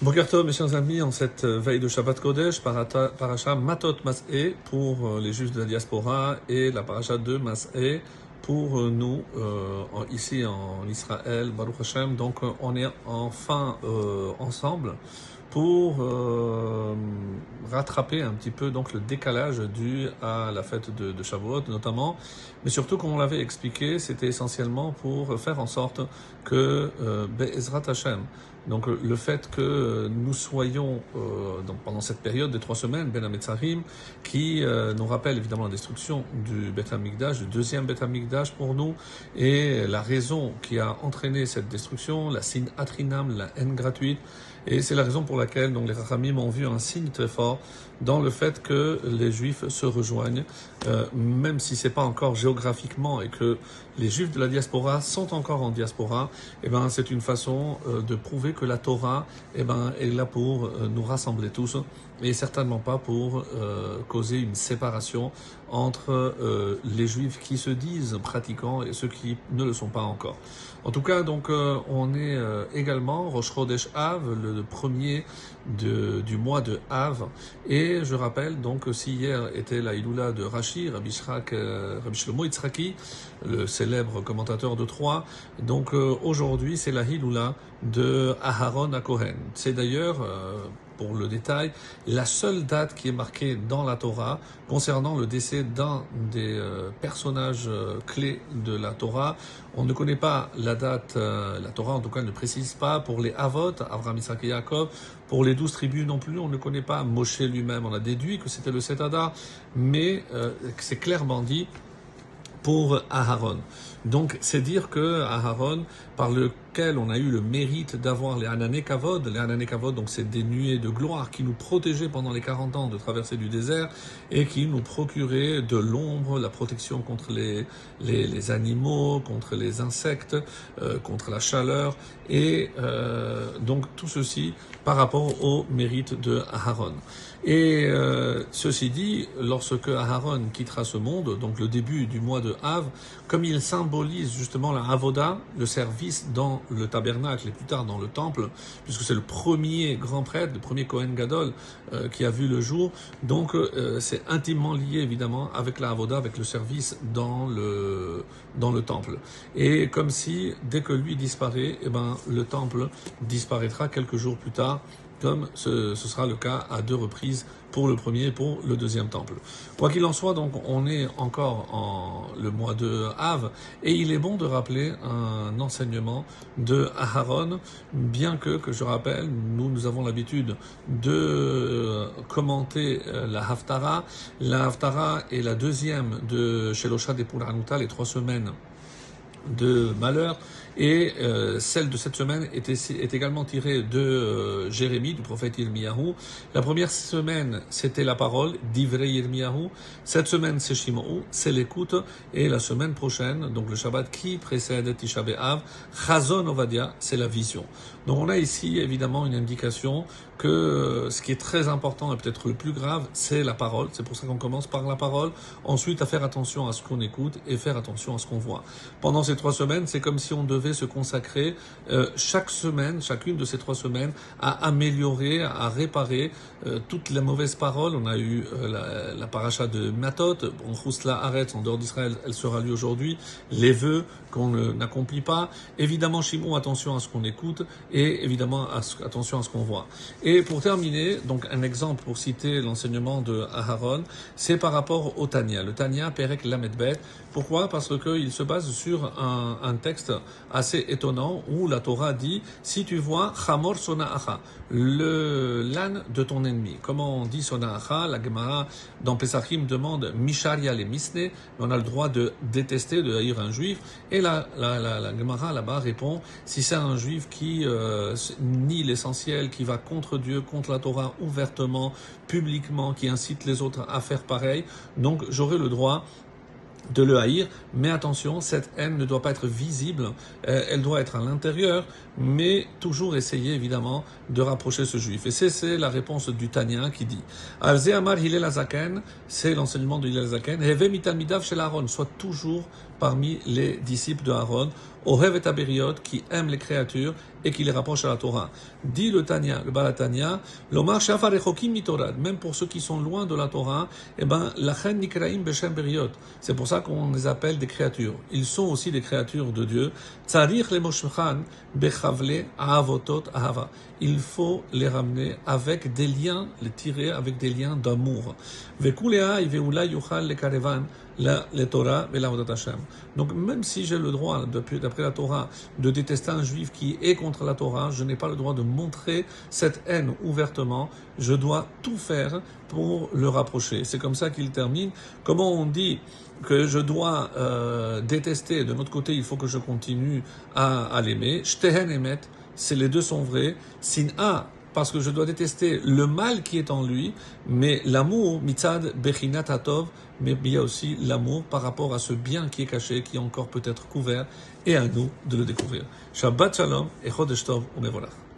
Bokertov, mes chers amis, en cette veille de Shabbat Kodesh, paracha Matot Mas'e pour euh, les juifs de la diaspora et la paracha de Mas'e pour euh, nous, euh, ici en Israël, Baruch Hashem. Donc euh, on est enfin euh, ensemble pour euh, rattraper un petit peu donc le décalage dû à la fête de, de Shavuot notamment, mais surtout comme on l'avait expliqué, c'était essentiellement pour faire en sorte que euh, Be'ezrat Hashem, donc euh, le fait que euh, nous soyons euh, donc, pendant cette période des trois semaines, Ben Hametzarim, qui euh, nous rappelle évidemment la destruction du Beth Amikdash, du deuxième Beth Amikdash pour nous, et la raison qui a entraîné cette destruction, la signe atrinam, la haine gratuite, et c'est la raison pour laquelle donc les Rachamim ont vu un signe très fort dans le fait que les Juifs se rejoignent, euh, même si c'est pas encore géographiquement et que les Juifs de la diaspora sont encore en diaspora, eh ben c'est une façon euh, de prouver que la Torah, eh ben est là pour euh, nous rassembler tous et certainement pas pour causer une séparation entre euh, les Juifs qui se disent pratiquants et ceux qui ne le sont pas encore. En tout cas, donc euh, on est euh, également Rosh Chodesh Av, le, premier de, du mois de Av, et je rappelle donc si hier était la Iloula de Rashi, Rabbi, Shrak, Shlomo Yitzhaki, le célèbre commentateur de Troyes, donc aujourd'hui c'est la Iloula de Aharon à Kohen. C'est d'ailleurs pour le détail, la seule date qui est marquée dans la Torah concernant le décès d'un des euh, personnages euh, clés de la Torah. On ne connaît pas la date, euh, la Torah en tout cas ne précise pas pour les Avot, Avraham, Isaac et Jacob, pour les douze tribus non plus, on ne connaît pas Moshe lui-même, on a déduit que c'était le Seth Adar, mais c'est clairement dit pour Aharon. Donc c'est dire que Aharon, par on a eu le mérite d'avoir les Hanané Kavod, les Hanané Kavod, donc c'est des nuées de gloire qui nous protégeaient pendant les 40 ans de traversée du désert et qui nous procuraient de l'ombre, la protection contre les, les, animaux, contre les insectes, euh, contre la chaleur et euh, donc tout ceci par rapport au mérite de Aharon. Et euh, ceci dit, lorsque Aharon quittera ce monde, donc le début du mois de Av, comme il symbolise justement la Avoda, le service dans le tabernacle et plus tard dans le temple, puisque c'est le premier grand prêtre, le premier Kohen Gadol euh, qui a vu le jour, donc euh, c'est intimement lié évidemment avec la Avoda, avec le service dans le dans le temple. Et comme si dès que lui disparaît, eh ben le temple disparaîtra quelques jours plus tard comme ce, sera le cas à deux reprises pour le premier et pour le deuxième temple. Quoi qu'il en soit, donc, on est encore en le mois de Av, et il est bon de rappeler un enseignement de Aharon, bien que, que je rappelle, nous, nous avons l'habitude de commenter la Haftara. La Haftara est la deuxième de Shelosha de Puranuta, les trois semaines de malheur. Et euh, celle de cette semaine est, est également tirée de euh, Jérémie, du prophète Yirmiyahu. La première semaine, c'était la parole, d'Ivrei Yirmiyahu. Cette semaine, c'est Shimon, c'est l'écoute. Et la semaine prochaine, donc le Shabbat qui précède Tisha B'Av, Chazon Ovadia, c'est la vision. Donc on a ici évidemment une indication que ce qui est très important et peut-être le plus grave, c'est la parole. C'est pour ça qu'on commence par la parole. Ensuite, à faire attention à ce qu'on écoute et faire attention à ce qu'on voit. Pendant ces trois semaines, c'est comme si on devait se consacrer euh, chaque semaine, chacune de ces trois semaines, à améliorer, à réparer euh, toutes les mauvaises paroles. On a eu euh, la, la paracha de Matot, bon, Rousla arrête en dehors d'Israël, elle sera lue aujourd'hui. Les vœux qu'on n'accomplit pas. Évidemment, Shimon, attention à ce qu'on écoute et évidemment à ce, attention à ce qu'on voit. Pour terminer, donc un exemple pour citer l'enseignement de Aharon, c'est par rapport au Tania. Le Tania, Perek Lamedbet. Pourquoi? Parce qu'il se base sur un, texte assez étonnant où la Torah dit si tu vois Chamor Sonaacha, le l'âne de ton ennemi. Comment on dit Sonaacha La Gemara dans Pesachim demande Misharia les Misne, on a le droit de détester, de haïr un juif. Et la, la, la, la Gemara là-bas répond si c'est un juif qui euh, nie l'essentiel, qui va contre Dieu, contre la Torah ouvertement, publiquement, qui incite les autres à faire pareil, donc j'aurai le droit de le haïr, mais attention, cette haine ne doit pas être visible, euh, elle doit être à l'intérieur, mais toujours essayer évidemment de rapprocher ce juif. Et c'est la réponse du Tania qui dit Alze Amar Hillel Azaken, c'est l'enseignement de Hillel Azaken, Heve mitamidav shel Aaron, soit toujours parmi les disciples de Aaron, Ohev et qui aiment les créatures et qui les rapprochent à la Torah. Dit le Tanya, le Balatanya, l'Omar mitorad, même pour ceux qui sont loin de la Torah, eh ben, lachen nikraim beshem beriot. C'est pour ça qu'on les appelle des créatures. Ils sont aussi des créatures de Dieu. Tzarich le moshchan bechavle ahava. Il faut les ramener avec des liens, les tirer avec des liens d'amour. La, le Torah et la Hashem. Donc même si j'ai le droit, d'après la Torah, de détester un juif qui est contre la Torah, je n'ai pas le droit de montrer cette haine ouvertement. Je dois tout faire pour le rapprocher. C'est comme ça qu'il termine. Comment on dit que je dois euh, détester, de notre côté, il faut que je continue à, à l'aimer. Shtehen emet, c'est les deux sont vrais. Sin a parce que je dois détester le mal qui est en lui, mais l'amour, mitzad bechinat atov, mais il y a aussi l'amour par rapport à ce bien qui est caché, qui est encore peut-être couvert, et à nous de le découvrir. Shabbat shalom et chodesh tov